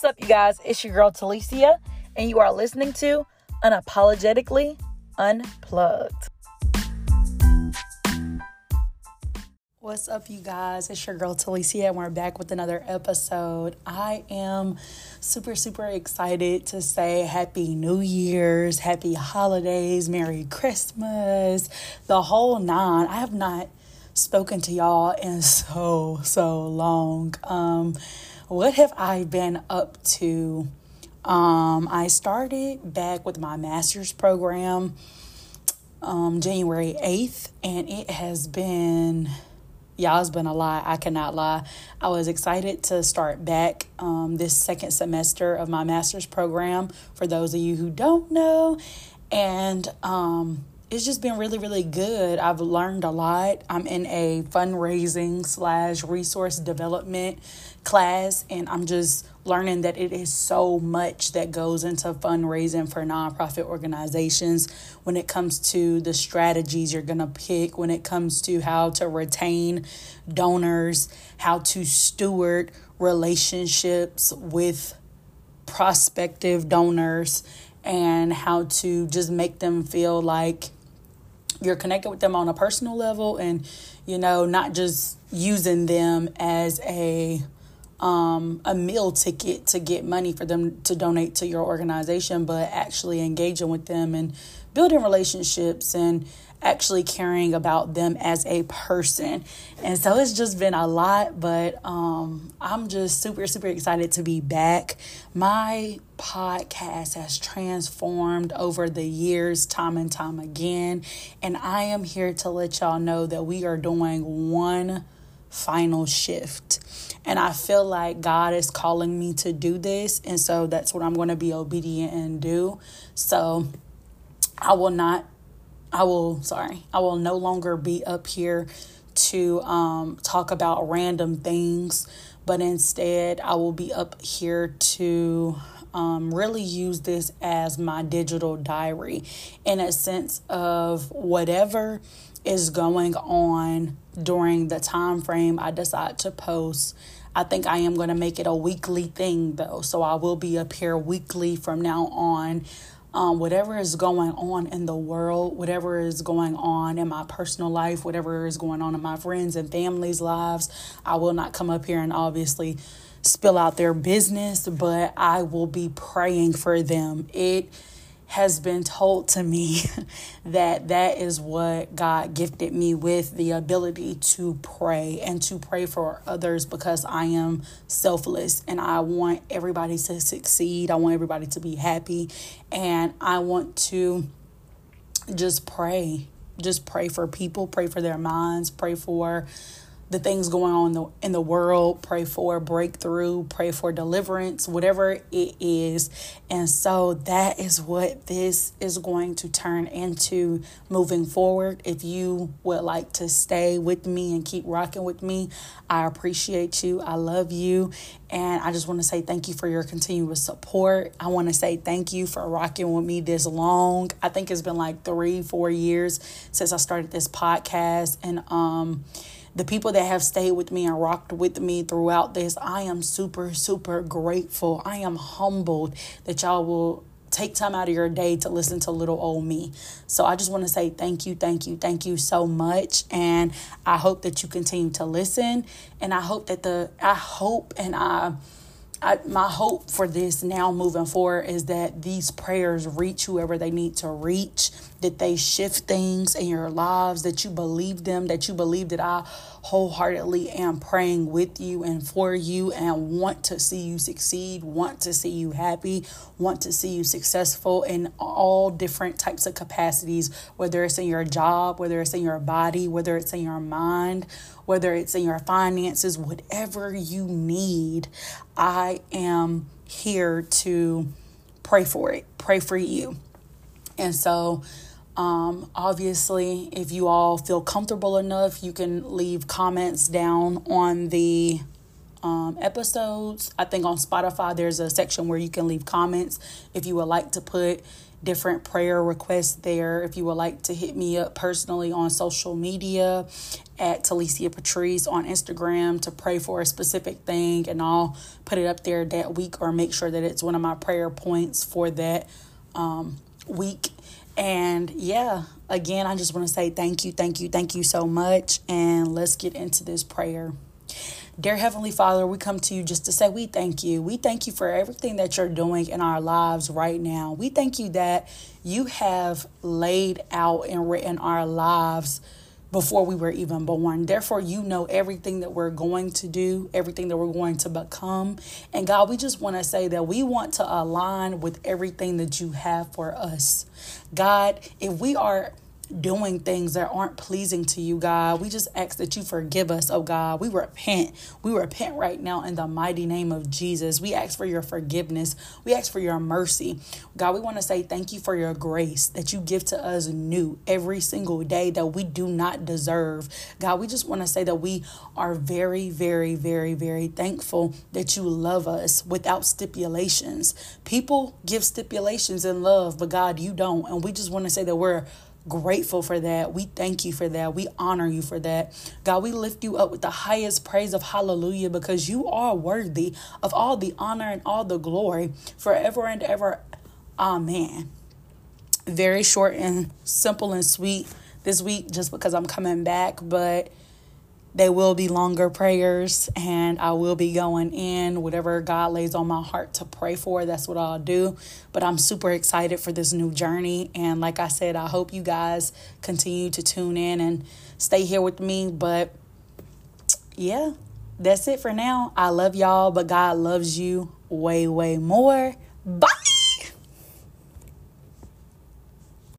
What's up, you guys? It's your girl Talicia, and you are listening to Unapologetically Unplugged. What's up, you guys? It's your girl Talicia, and we're back with another episode. I am super, super excited to say Happy New Year's, Happy Holidays, Merry Christmas, the whole nine. I have not spoken to y'all in so, so long. Um, what have I been up to? Um, I started back with my master's program um, January 8th, and it has been, y'all, it's been a lot. I cannot lie. I was excited to start back um, this second semester of my master's program for those of you who don't know. And um, it's just been really, really good. I've learned a lot. I'm in a fundraising slash resource development class, and I'm just learning that it is so much that goes into fundraising for nonprofit organizations when it comes to the strategies you're going to pick, when it comes to how to retain donors, how to steward relationships with prospective donors, and how to just make them feel like you're connected with them on a personal level and you know not just using them as a um, a meal ticket to get money for them to donate to your organization, but actually engaging with them and building relationships and actually caring about them as a person. And so it's just been a lot, but um, I'm just super, super excited to be back. My podcast has transformed over the years, time and time again. And I am here to let y'all know that we are doing one final shift. And I feel like God is calling me to do this. And so that's what I'm going to be obedient and do. So I will not I will, sorry, I will no longer be up here to um, talk about random things, but instead I will be up here to um, really use this as my digital diary in a sense of whatever is going on during the time frame I decide to post. I think I am going to make it a weekly thing though. So I will be up here weekly from now on um, whatever is going on in the world, whatever is going on in my personal life, whatever is going on in my friends and family's lives, I will not come up here and obviously spill out their business, but I will be praying for them. It has been told to me that that is what God gifted me with the ability to pray and to pray for others because I am selfless and I want everybody to succeed. I want everybody to be happy and I want to just pray. Just pray for people, pray for their minds, pray for the things going on in the, in the world, pray for breakthrough, pray for deliverance, whatever it is. And so that is what this is going to turn into moving forward. If you would like to stay with me and keep rocking with me, I appreciate you. I love you. And I just want to say thank you for your continuous support. I want to say thank you for rocking with me this long. I think it's been like three, four years since I started this podcast. And, um, the people that have stayed with me and rocked with me throughout this, I am super, super grateful. I am humbled that y'all will take time out of your day to listen to little old me. So I just want to say thank you, thank you, thank you so much. And I hope that you continue to listen. And I hope that the, I hope and I, I, my hope for this now moving forward is that these prayers reach whoever they need to reach, that they shift things in your lives, that you believe them, that you believe that I wholeheartedly am praying with you and for you and want to see you succeed, want to see you happy, want to see you successful in all different types of capacities, whether it's in your job, whether it's in your body, whether it's in your mind, whether it's in your finances, whatever you need. I am here to pray for it, pray for you. And so, um, obviously, if you all feel comfortable enough, you can leave comments down on the um, episodes. I think on Spotify, there's a section where you can leave comments if you would like to put different prayer requests there. If you would like to hit me up personally on social media at Talicia Patrice on Instagram to pray for a specific thing, and I'll put it up there that week or make sure that it's one of my prayer points for that um, week. And yeah, again, I just want to say thank you, thank you, thank you so much. And let's get into this prayer. Dear Heavenly Father, we come to you just to say we thank you. We thank you for everything that you're doing in our lives right now. We thank you that you have laid out and written our lives before we were even born. Therefore, you know everything that we're going to do, everything that we're going to become. And God, we just want to say that we want to align with everything that you have for us. God, if we are doing things that aren't pleasing to you, God. We just ask that you forgive us, oh God. We repent. We repent right now in the mighty name of Jesus. We ask for your forgiveness. We ask for your mercy. God, we want to say thank you for your grace that you give to us new every single day that we do not deserve. God, we just want to say that we are very, very, very, very thankful that you love us without stipulations. People give stipulations in love, but God, you don't. And we just want to say that we're grateful for that. We thank you for that. We honor you for that. God, we lift you up with the highest praise of hallelujah because you are worthy of all the honor and all the glory forever and ever. Amen. Very short and simple and sweet this week just because I'm coming back, but they will be longer prayers, and I will be going in whatever God lays on my heart to pray for. That's what I'll do. But I'm super excited for this new journey. And like I said, I hope you guys continue to tune in and stay here with me. But yeah, that's it for now. I love y'all, but God loves you way, way more. Bye.